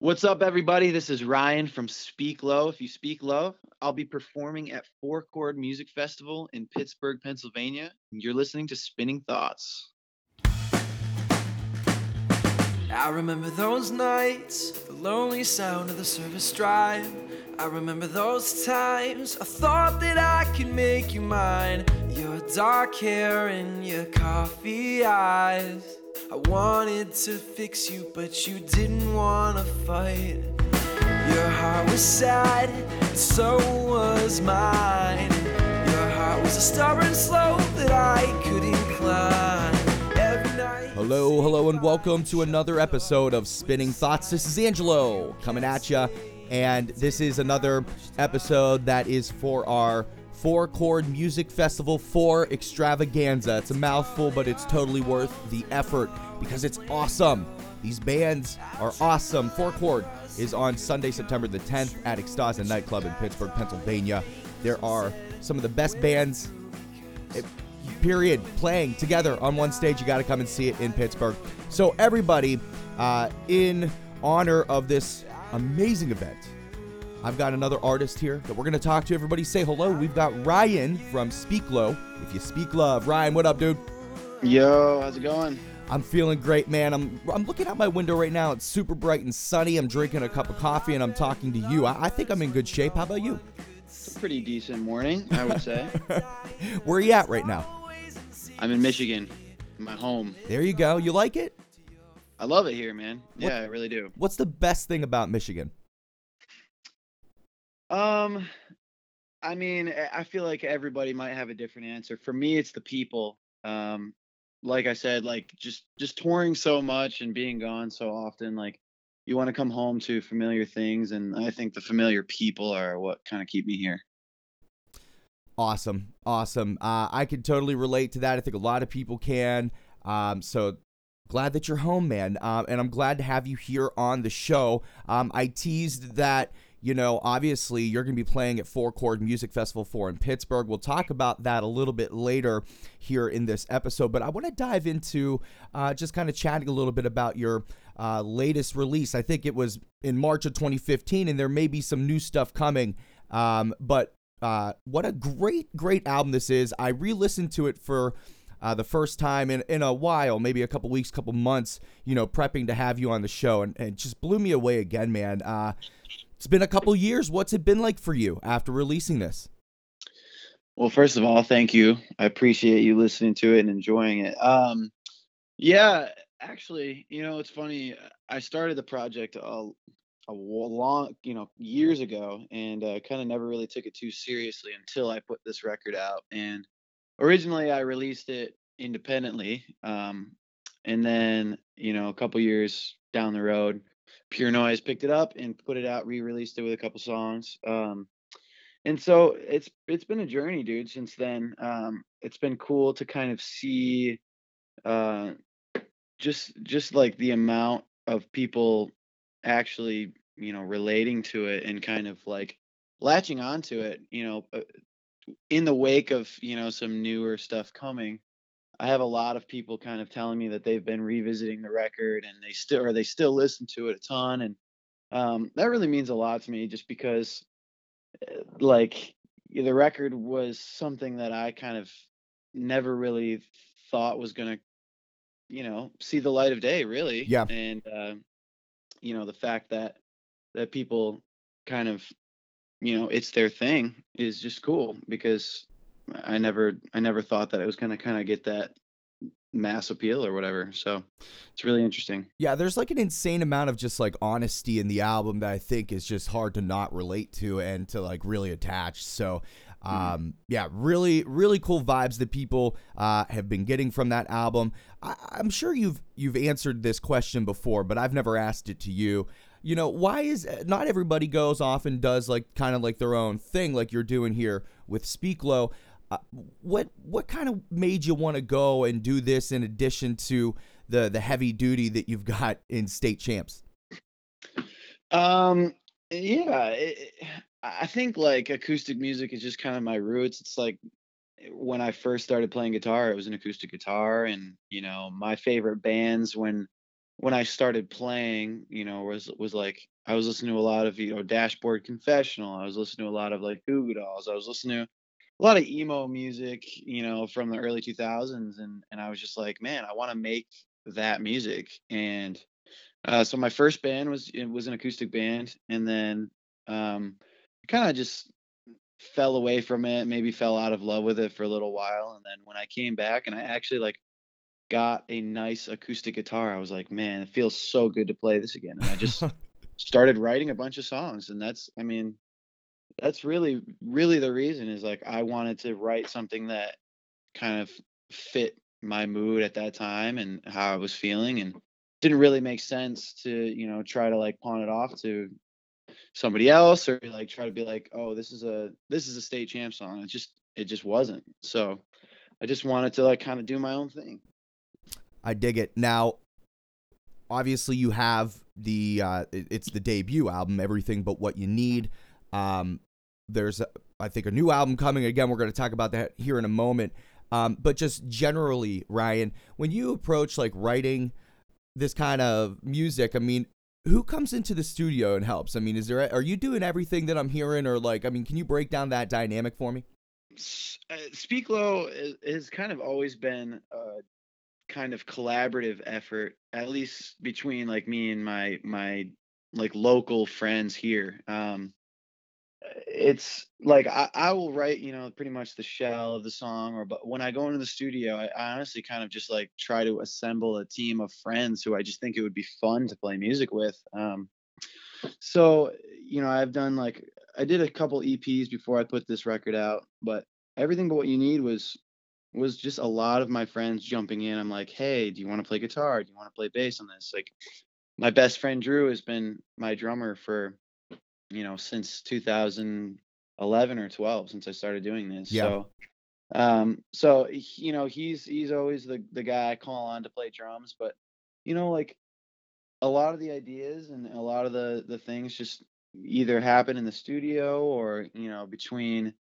What's up, everybody? This is Ryan from Speak Low. If you speak love, I'll be performing at Four Chord Music Festival in Pittsburgh, Pennsylvania. You're listening to Spinning Thoughts. I remember those nights, the lonely sound of the service drive. I remember those times I thought that I could make you mine. Your dark hair and your coffee eyes. I wanted to fix you, but you didn't wanna fight. Your heart was sad, and so was mine. Your heart was a stubborn slope that I couldn't climb. Every night. Hello, hello, and welcome to another episode of Spinning Thoughts. This is Angelo coming at you, and this is another episode that is for our Four Chord Music Festival 4 extravaganza. It's a mouthful, but it's totally worth the effort because it's awesome. These bands are awesome. Four Chord is on Sunday, September the 10th at Extaza Nightclub in Pittsburgh, Pennsylvania. There are some of the best bands, eh, period, playing together on one stage. You got to come and see it in Pittsburgh. So, everybody, uh, in honor of this amazing event, I've got another artist here that we're going to talk to. Everybody say hello. We've got Ryan from Speak Low. If you speak love, Ryan, what up, dude? Yo, how's it going? I'm feeling great, man. I'm I'm looking out my window right now. It's super bright and sunny. I'm drinking a cup of coffee and I'm talking to you. I, I think I'm in good shape. How about you? It's a pretty decent morning, I would say. Where are you at right now? I'm in Michigan, my home. There you go. You like it? I love it here, man. What- Yeah, I really do. What's the best thing about Michigan? Um, I mean, I- feel like everybody might have a different answer. For me, it's the people. Um, like I said, like just just touring so much and being gone so often, like you want to come home to familiar things, and I think the familiar people are what kind of keep me here. Awesome, awesome. Uh, I can totally relate to that. I think a lot of people can. Um, so glad that you're home, man. Um, and I'm glad to have you here on the show. Um, I teased that. You know, obviously, you're going to be playing at Four Chord Music Festival 4 in Pittsburgh. We'll talk about that a little bit later here in this episode. But I want to dive into uh, just kind of chatting a little bit about your uh, latest release. I think it was in March of 2015, and there may be some new stuff coming. Um, but uh, what a great, great album this is. I re listened to it for uh, the first time in, in a while, maybe a couple weeks, couple months, you know, prepping to have you on the show, and, and it just blew me away again, man. Uh, it's been a couple years. What's it been like for you after releasing this? Well, first of all, thank you. I appreciate you listening to it and enjoying it. Um, yeah, actually, you know, it's funny. I started the project a, a long, you know, years ago, and uh, kind of never really took it too seriously until I put this record out. And originally, I released it independently, um, and then, you know, a couple years down the road, Pure Noise picked it up and put it out, re-released it with a couple songs. Um, and so it's it's been a journey dude since then um it's been cool to kind of see uh just just like the amount of people actually you know relating to it and kind of like latching onto it you know uh, in the wake of you know some newer stuff coming i have a lot of people kind of telling me that they've been revisiting the record and they still or they still listen to it a ton and um that really means a lot to me just because uh, like the record was something that I kind of never really thought was gonna, you know, see the light of day, really. Yeah. And uh, you know, the fact that that people kind of, you know, it's their thing is just cool because I never I never thought that it was gonna kind of get that mass appeal or whatever. So it's really interesting. Yeah, there's like an insane amount of just like honesty in the album that I think is just hard to not relate to and to like really attach. So, um, yeah, really, really cool vibes that people uh, have been getting from that album. I- I'm sure you've you've answered this question before, but I've never asked it to you. You know, why is not everybody goes off and does like kind of like their own thing, like you're doing here with Speak Low? Uh, what what kind of made you want to go and do this in addition to the the heavy duty that you've got in state champs? Um, yeah, it, I think like acoustic music is just kind of my roots. It's like when I first started playing guitar, it was an acoustic guitar, and you know, my favorite bands when when I started playing, you know, was was like I was listening to a lot of you know Dashboard Confessional. I was listening to a lot of like Goo Dolls. I was listening to a lot of emo music, you know, from the early 2000s, and and I was just like, man, I want to make that music. And uh, so my first band was it was an acoustic band, and then um, kind of just fell away from it. Maybe fell out of love with it for a little while, and then when I came back, and I actually like got a nice acoustic guitar, I was like, man, it feels so good to play this again. And I just started writing a bunch of songs, and that's, I mean, that's really, really the reason is like I wanted to write something that kind of fit my mood at that time and how I was feeling, and didn't really make sense to, you know, try to like pawn it off to somebody else or like try to be like, oh, this is a this is a state champ song. It just it just wasn't. So I just wanted to like kind of do my own thing. I dig it. Now, obviously, you have the uh, it's the debut album, everything but what you need. Um, there's, a, I think, a new album coming. Again, we're going to talk about that here in a moment. Um, but just generally, Ryan, when you approach like writing this kind of music, I mean, who comes into the studio and helps? I mean, is there are you doing everything that I'm hearing, or like, I mean, can you break down that dynamic for me? Uh, Speak Low has kind of always been a kind of collaborative effort, at least between like me and my my like local friends here. Um, it's like I, I will write you know pretty much the shell of the song or but when i go into the studio I, I, honestly kind of just like try to assemble a team of friends who i just think it would be fun to play music with um so you know i've done like i did a couple eps before i put this record out but everything but what you need was was just a lot of my friends jumping in. I'm like hey do you want to play guitar? Do you want to play bass on this? Like my best friend drew has been my drummer for you know, since 2011 or 12, since I started doing this. Yeah. So, um, so you know, he's he's always the the guy I call on to play drums. But you know, like a lot of the ideas and a lot of the the things just either happen in the studio or you know between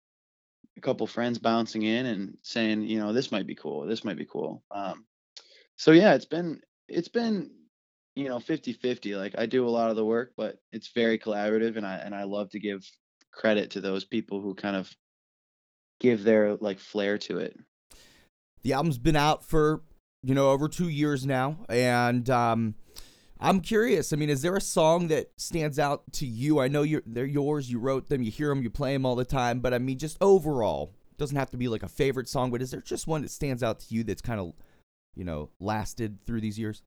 a couple friends bouncing in and saying you know this might be cool this might be cool um so yeah it's been it's been you know 50 50 like i do a lot of the work but it's very collaborative and i and i love to give credit to those people who kind of give their like flair to it. The album's been out for you know over two years now and um i'm curious i mean is there a song that stands out to you? I know you're they're yours you wrote them you hear them you play them all the time but i mean just overall doesn't have to be like a favorite song but is there just one that stands out to you that's kind of you know lasted through these years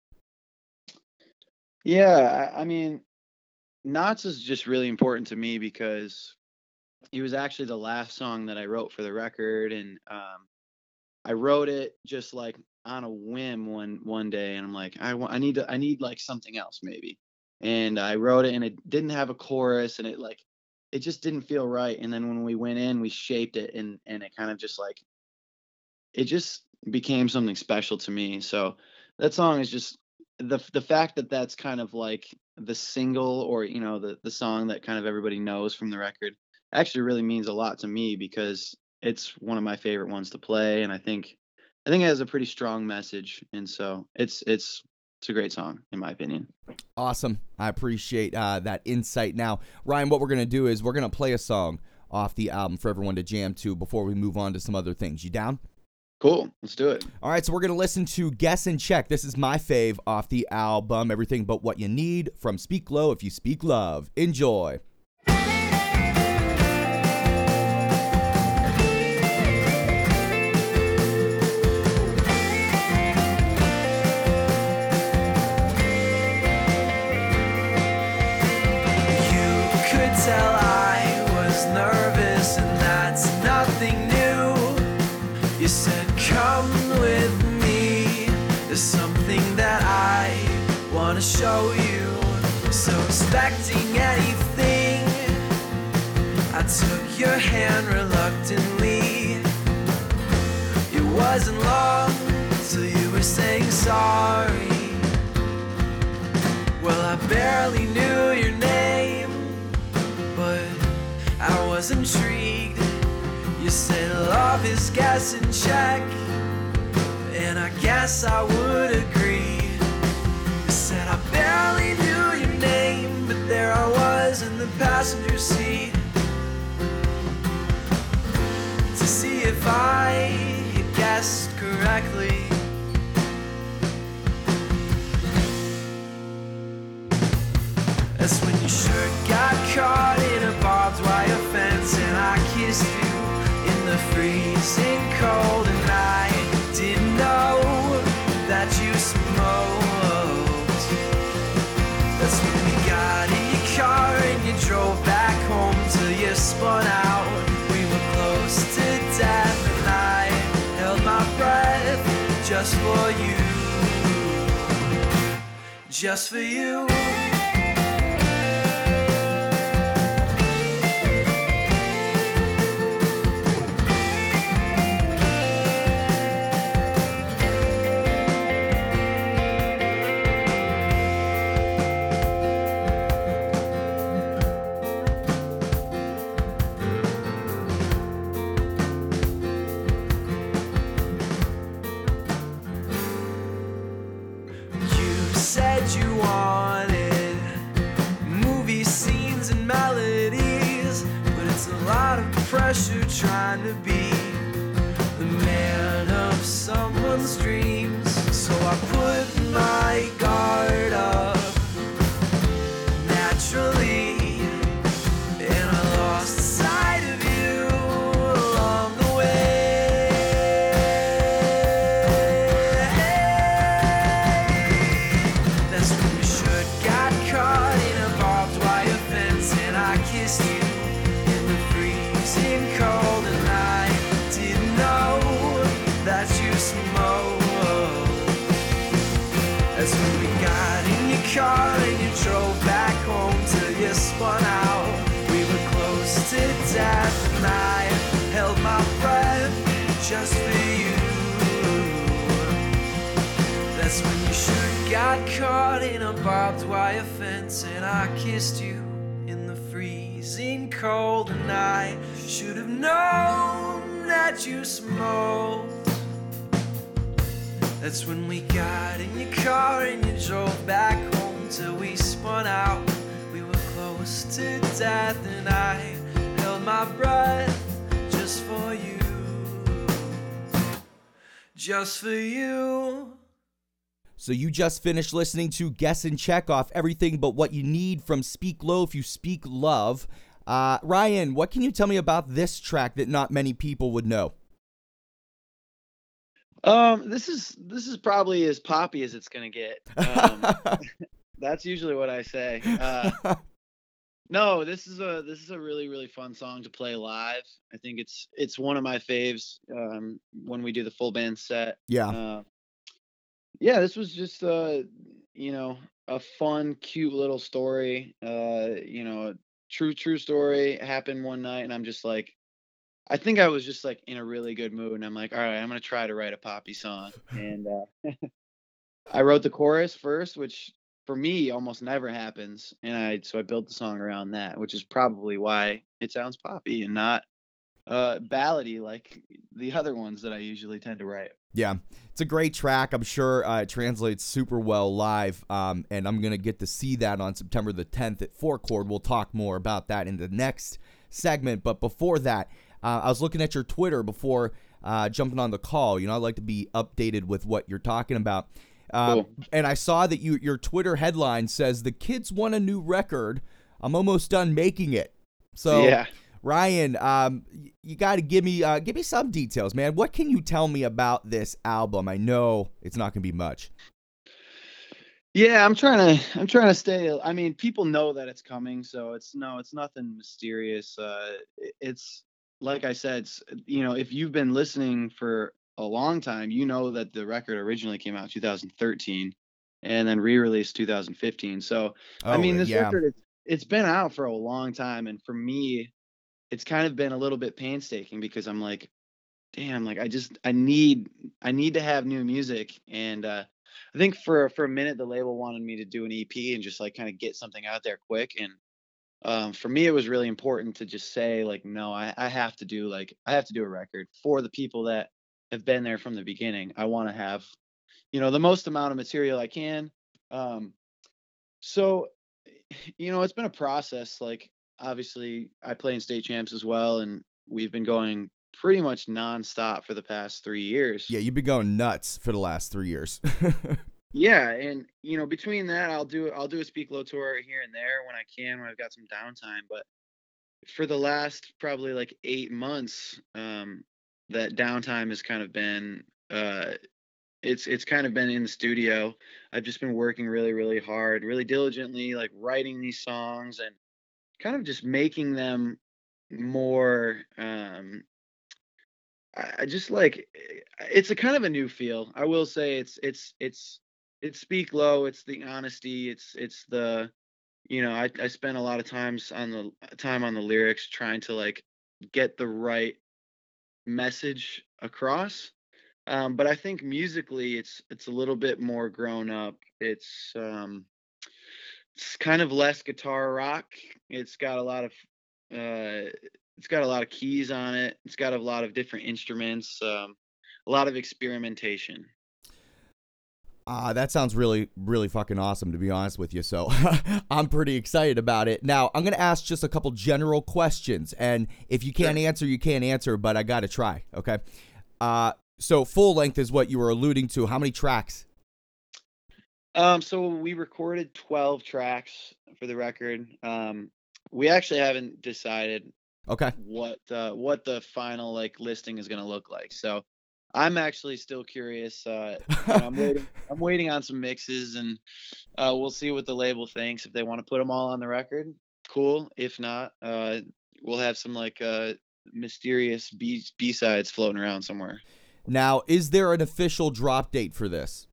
yeah, I, I mean, Knots is just really important to me because it was actually the last song that I wrote for the record, and um, I wrote it just like on a whim one one day, and I'm like, I want, I need to, I need like something else maybe, and I wrote it, and it didn't have a chorus, and it like, it just didn't feel right, and then when we went in, we shaped it, and and it kind of just like, it just became something special to me. So that song is just the the fact that that's kind of like the single or you know the the song that kind of everybody knows from the record actually really means a lot to me because it's one of my favorite ones to play and I think I think it has a pretty strong message and so it's it's it's a great song in my opinion. Awesome. I appreciate uh, that insight. Now, Ryan, what we're to do is we're to play a song off the album for everyone to jam to before we move on to some other things. You down? Cool. Let's do it. All right, so we're going to listen to Guess and Check. This is my fave off the album Everything But What You Need from Speak Low If You Speak Love. Enjoy. Show you. So expecting anything, I took your hand reluctantly. It wasn't long till you were saying sorry. Well, I barely knew your name, but I was intrigued. You said love is gas and check, and I guess I would agree. You said I barely knew your name, but there I was in the passenger seat to see if I guessed correctly. That's when you sure got. Freezing cold and I didn't know that you smoked. That's when we got in your car and you drove back home till you spun out. We were close to death and I held my breath just for you. Just for you. That's when we got in your car and you drove back home till you spun out. We were close to death, and I held my breath just for you. That's when your shirt got caught in a barbed wire fence, and I kissed you in the freezing cold, and I should have known that you smoked. That's when we got in your car and you drove back home till we spun out. We were close to death, and I held my breath just for you. Just for you. So you just finished listening to Guess and Check Off Everything But What You Need from Speak Low If You Speak Love. Uh, Ryan, what can you tell me about this track that not many people would know? Um, this is this is probably as poppy as it's gonna get. Um, that's usually what I say. Uh, no, this is a this is a really really fun song to play live. I think it's it's one of my faves um, when we do the full band set. yeah. Uh, yeah, this was just uh, you know a fun, cute little story. Uh, you know, a true true story happened one night, and I'm just like, I think I was just like in a really good mood, and I'm like, all right, I'm gonna try to write a poppy song, and uh, I wrote the chorus first, which for me almost never happens, and I so I built the song around that, which is probably why it sounds poppy and not uh ballady like the other ones that I usually tend to write. Yeah, it's a great track. I'm sure uh, it translates super well live, um, and I'm gonna get to see that on September the 10th at Four Chord. We'll talk more about that in the next segment. But before that, uh, I was looking at your Twitter before uh, jumping on the call. You know, I like to be updated with what you're talking about. Um, Cool. And I saw that you your Twitter headline says the kids want a new record. I'm almost done making it. So yeah. Ryan, um, you got to give me uh, give me some details, man. What can you tell me about this album? I know it's not going to be much. Yeah, I'm trying to I'm trying to stay I mean, people know that it's coming, so it's no, it's nothing mysterious. Uh it's like I said, you know, if you've been listening for a long time, you know that the record originally came out 2013 and then re-released 2015. So, I Oh, mean, this yeah. record it's, it's been out for a long time and for me it's kind of been a little bit painstaking because I'm like damn, like I just I need I need to have new music and uh I think for for a minute the label wanted me to do an EP and just like kind of get something out there quick and um for me it was really important to just say like no I I have to do like I have to do a record for the people that have been there from the beginning. I want to have you know the most amount of material I can. Um so you know it's been a process like obviously I play in state champs as well, and we've been going pretty much nonstop for the past three years. Yeah, you've been going nuts for the last three years. Yeah, and you know, between that, I'll do I'll do a speak low tour here and there when I can when I've got some downtime. But for the last probably like eight months, um, that downtime has kind of been uh, it's it's kind of been in the studio. I've just been working really really hard, really diligently, like writing these songs and kind of just making them more um I just like eh, it's a kind of a new feel. I will say it's it's it's it's speak low it's the honesty it's it's the you know i i spend a lot of times on the time on the lyrics trying to like get the right message across um but i think musically it's it's a little bit more grown up it's um it's kind of less guitar rock it's got a lot of uh it's got a lot of keys on it it's got a lot of different instruments um a lot of experimentation Uh, that sounds really, really fucking awesome, to be honest with you. So I'm pretty excited about it. Now, I'm going to ask just a couple general questions. And if you can't answer, you can't answer, but I got to try. Okay. Uh, so, full length is what you were alluding to. How many tracks? Um, so we recorded 12 tracks for the record. Um, we actually haven't decided Okay. what uh, what the final like listing is going to look like. So I'm actually still curious. Uh, you know, I'm waiting. I'm waiting on some mixes, and uh, we'll see what the label thinks. If they want to put them all on the record, cool. If not, uh, we'll have some like uh, mysterious B B sides floating around somewhere. Now, is there an official drop date for this?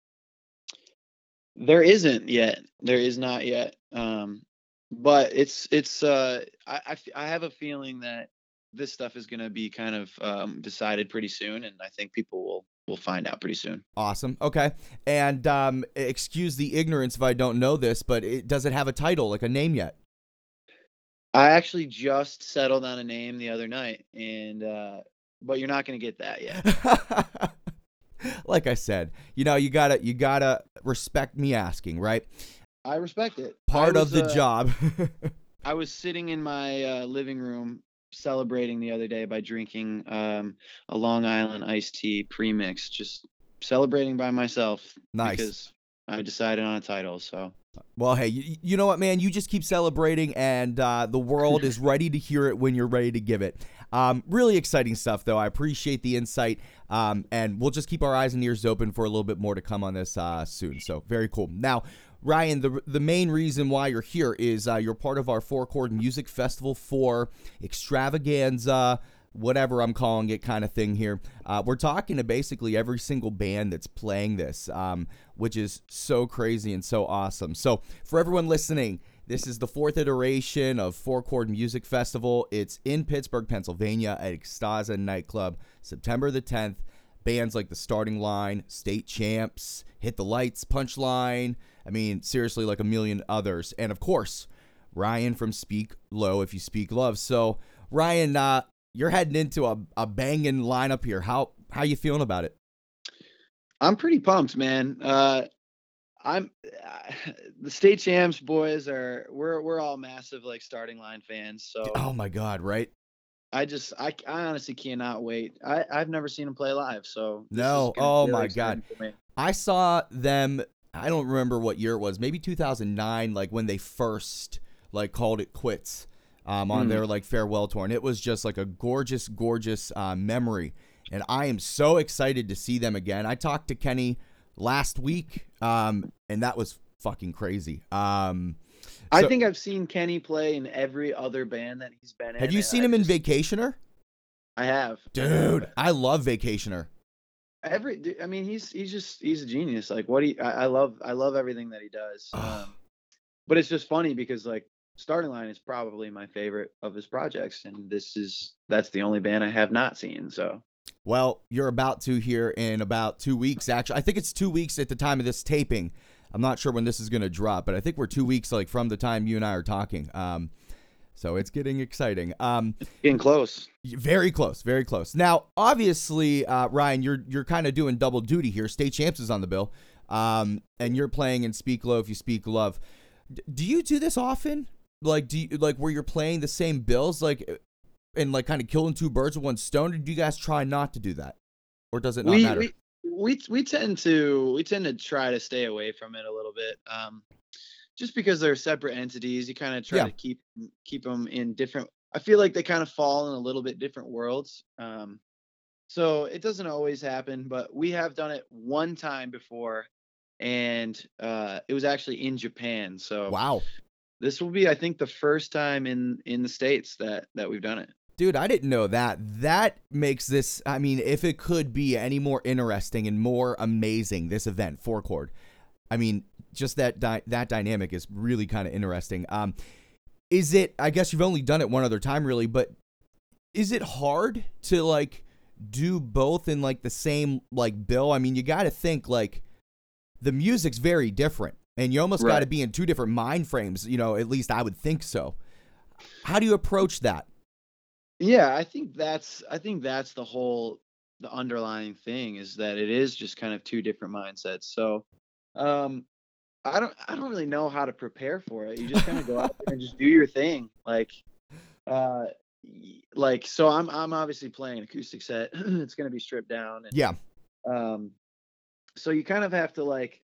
There isn't yet. There is not yet. Um, but it's it's. Uh, I, I I have a feeling that this stuff is going to be kind of um, decided pretty soon, and I think people will will find out pretty soon. Awesome. Okay. And um, excuse the ignorance if I don't know this, but it, does it have a title, like a name yet? I actually just settled on a name the other night, and uh, but you're not going to get that yet. like I said, you know, you gotta you gotta respect me asking, right? I respect it. Part of the uh, job. I was sitting in my uh, living room celebrating the other day by drinking um, a Long Island iced tea premix, just celebrating by myself nice. because I decided on a title. So Well, hey, you, you know what, man? You just keep celebrating, and uh, the world is ready to hear it when you're ready to give it. Um, really exciting stuff, though. I appreciate the insight, um, and we'll just keep our eyes and ears open for a little bit more to come on this uh, soon. So, very cool. Now, Ryan, the the main reason why you're here is uh, you're part of our Four Chord Music Festival for Extravaganza. Whatever I'm calling it, kind of thing here. Uh, we're talking to basically every single band that's playing this, um, which is so crazy and so awesome. So, for everyone listening, this is the fourth iteration of Four Chord Music Festival. It's in Pittsburgh, Pennsylvania at Extaza Nightclub, September the 10th. Bands like The Starting Line, State Champs, Hit the Lights, Punchline. I mean, seriously, like a million others. And of course, Ryan from Speak Low, if you speak love. So, Ryan, uh, you're heading into a, a banging lineup here. How how you feeling about it? I'm pretty pumped, man. Uh, I'm the state champs boys are we're we're all massive like starting line fans. So Oh my God, right? I just I, I honestly cannot wait. I I've never seen them play live, so No. Oh my god. I saw them. I don't remember what year it was. Maybe 2009, like when they first like called it quits um, on Mm. their like farewell tour, and it was just like a gorgeous, gorgeous uh, memory. And I am so excited to see them again. I talked to Kenny last week, um, and that was fucking crazy. Um, I think I've seen Kenny play in every other band that he's been in. have you seen I him in just- Vacationer? I have, Dude, I love Vacationer. Every, I mean, he's he's just he's a genius. Like what he, I, I love, I love everything that he does. Um, but it's just funny because like Starting Line is probably my favorite of his projects, and this is that's the only band I have not seen. So Well, you're about to hear in about two weeks. Actually, I think it's two weeks at the time of this taping. I'm not sure when this is going to drop, but I think we're two weeks like from the time you and I are talking. Um, so it's getting exciting. Um, getting close. very close, very close. Now, obviously, uh, Ryan, you're you're kind of doing double duty here. State champs is on the bill, um, and you're playing in Speak Low if you speak love. D- do you do this often? like do you, like where you're playing the same bills like and like kind of killing two birds with one stone or do you guys try not to do that or does it not we, matter we we we tend to we tend to try to stay away from it a little bit. Um, just because they're separate entities, you kind of try Yeah. to keep keep them in different. I feel like they kind of fall in a little bit different worlds. Um, so it doesn't always happen, but we have done it one time before, and uh, it was actually in Japan. So wow this will be, I think, the first time in in the states that that we've done it. Dude, I didn't know that. That makes this, I mean, if it could be any more interesting and more amazing, this event, Four Chord. I mean, just that dy- that dynamic is really kind of interesting. Um, is it, I guess you've only done it one other time, really, but is it hard to like do both in like the same like bill? I mean, you got to think like the music's very different and you almost got to be in two different mind frames, you know, at least I would think so. How do you approach that? Yeah, I think that's I think that's the whole the underlying thing is that it is just kind of two different mindsets. So um I don't I don't really know how to prepare for it. You just kind of go out there and just do your thing. Like uh like so I'm I'm obviously playing an acoustic set. it's going to be stripped down and Yeah. um so you kind of have to like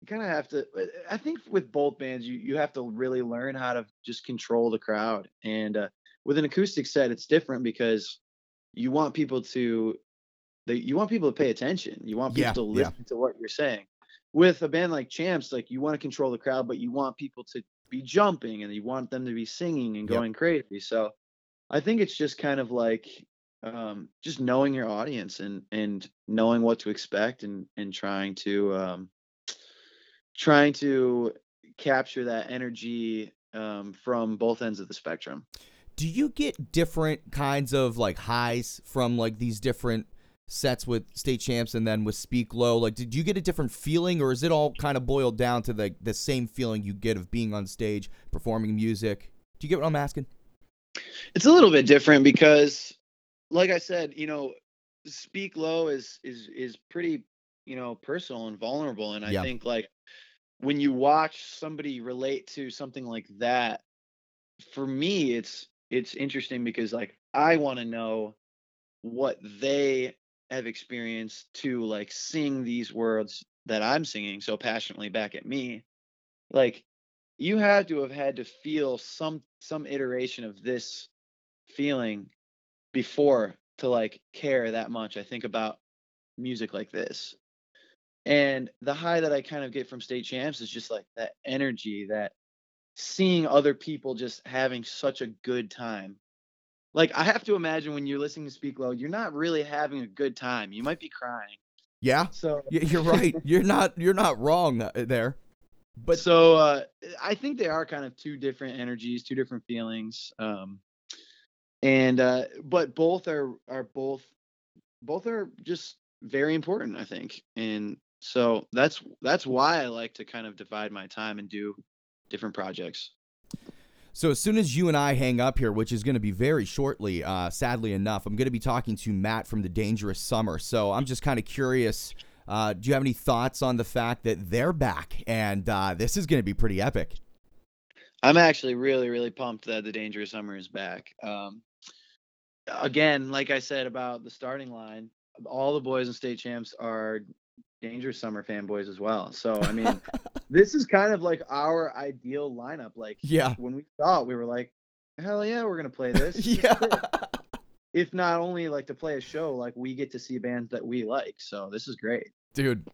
you kind of have to i think with both bands you you have to really learn how to just control the crowd and uh, with an acoustic set it's different because you want people to they, you want people to pay attention you want people Yeah, to yeah. listen to what you're saying with a band like champs like you want to control the crowd but you want people to be jumping and you want them to be singing and Yep. going crazy so i think it's just kind of like um, just knowing your audience and and knowing what to expect and and trying to um, trying to capture that energy um, from both ends of the spectrum. do you get different kinds of like highs from like these different sets with state champs and then with speak low. Like did you get a different feeling or is it all kind of boiled down to the the same feeling you get of being on stage performing music? Do you get what i'm asking? It's a little bit different because, like I said, you know, speak low is is is pretty you know personal and vulnerable, and I Yeah. think like when you watch somebody relate to something like that, for me, it's it's interesting because like I want to know what they have experienced to like sing these words that I'm singing so passionately back at me. Like you had to have had to feel some some iteration of this feeling before to like care that much. I think about music like this. And the high that I kind of get from state champs is just like that energy, that seeing other people just having such a good time. Like I have to imagine when you're listening to Speak Low, you're not really having a good time. You might be crying. yeah So you're right you're not you're not wrong uh, there but so uh, I think they are kind of two different energies, two different feelings. Um, and uh, but both are are both both are just very important, I think. And so that's that's why I like to kind of divide my time and do different projects. So as soon as you and I hang up here, which is going to be very shortly, uh, sadly enough, I'm going to be talking to Matt from the Dangerous Summer. So I'm just kind of curious. Uh, do you have any thoughts on the fact that they're back and uh, this is going to be pretty epic? I'm actually really, really pumped that the Dangerous Summer is back. Um, again, like I said about the starting line, all the boys and state champs are Dangerous Summer fanboys as well. So I mean, this is kind of like our ideal lineup. Like Yeah. when we saw it, we were like, hell yeah, we're gonna play this. This yeah. If not only like to play a show, like we get to see bands that we like. So this is great. Dude,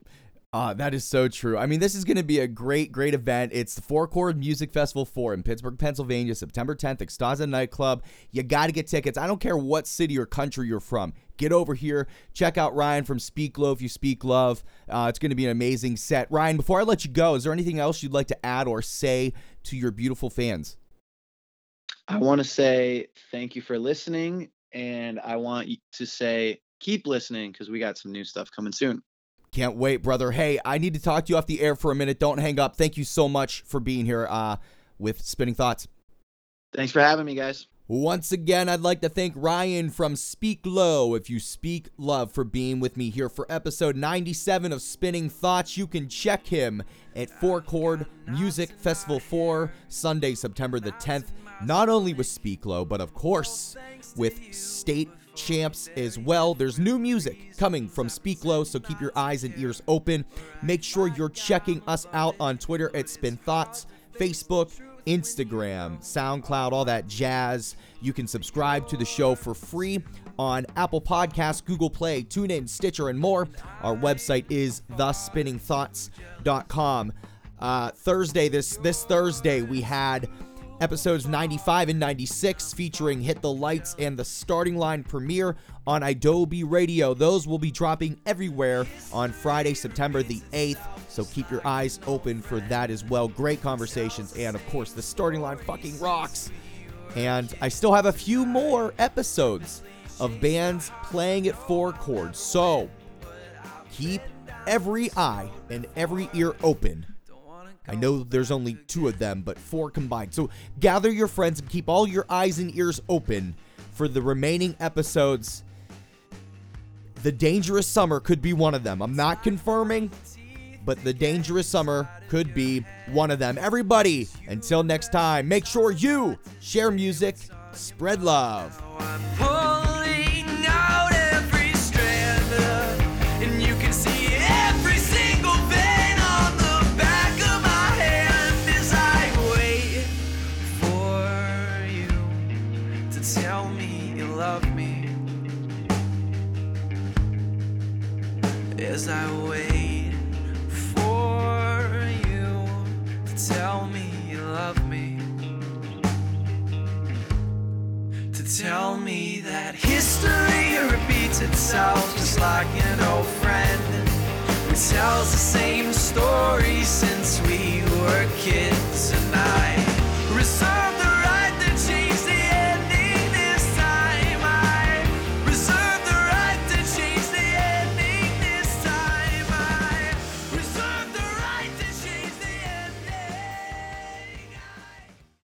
uh, that is so true. I mean, this is going to be a great, great event. It's the Four Chord Music Festival 4 in Pittsburgh, Pennsylvania, September 10th, Extaza Nightclub. You got to get tickets. I don't care what city or country you're from. Get over here. Check out Ryan from Speak Low if you speak love. Uh, it's going to be an amazing set. Ryan, before I let you go, is there anything else you'd like to add or say to your beautiful fans? I want to say thank you for listening, and I want to say keep listening because we got some new stuff coming soon. Can't wait, brother. Hey, I need to talk to you off the air for a minute. Don't hang up. Thank you so much for being here uh, with Spinning Thoughts. Thanks for having me, guys. Once again, I'd like to thank Ryan from Speak Low, if you speak love, for being with me here for episode 97 of Spinning Thoughts. You can check him at Four Chord Music Festival 4, Sunday, September the 10th, not only with Speak Low, but of course with State champs as well. There's new music coming from Speak Low, so keep your eyes and ears open. Make sure you're checking us out on Twitter at Spin Thoughts, Facebook, Instagram, SoundCloud, all that jazz. You can subscribe to the show for free on Apple Podcasts, Google Play, TuneIn, Stitcher, and more. Our website is thespinningthoughts.com. Uh, Thursday, this this Thursday, we had episodes 95 and 96 featuring Hit the Lights and the Starting Line premiere on idobi Radio. Those will be dropping everywhere on Friday, September the 8th. So keep your eyes open for that as well. Great conversations. And of course, the Starting Line fucking rocks. And I still have a few more episodes of bands playing at four chords. So keep every eye and every ear open I know there's only two of them, but four combined. So gather your friends and keep all your eyes and ears open for the remaining episodes. The Dangerous Summer could be one of them. I'm not confirming, but The Dangerous Summer could be one of them. Everybody, until next time, make sure you share music, spread love.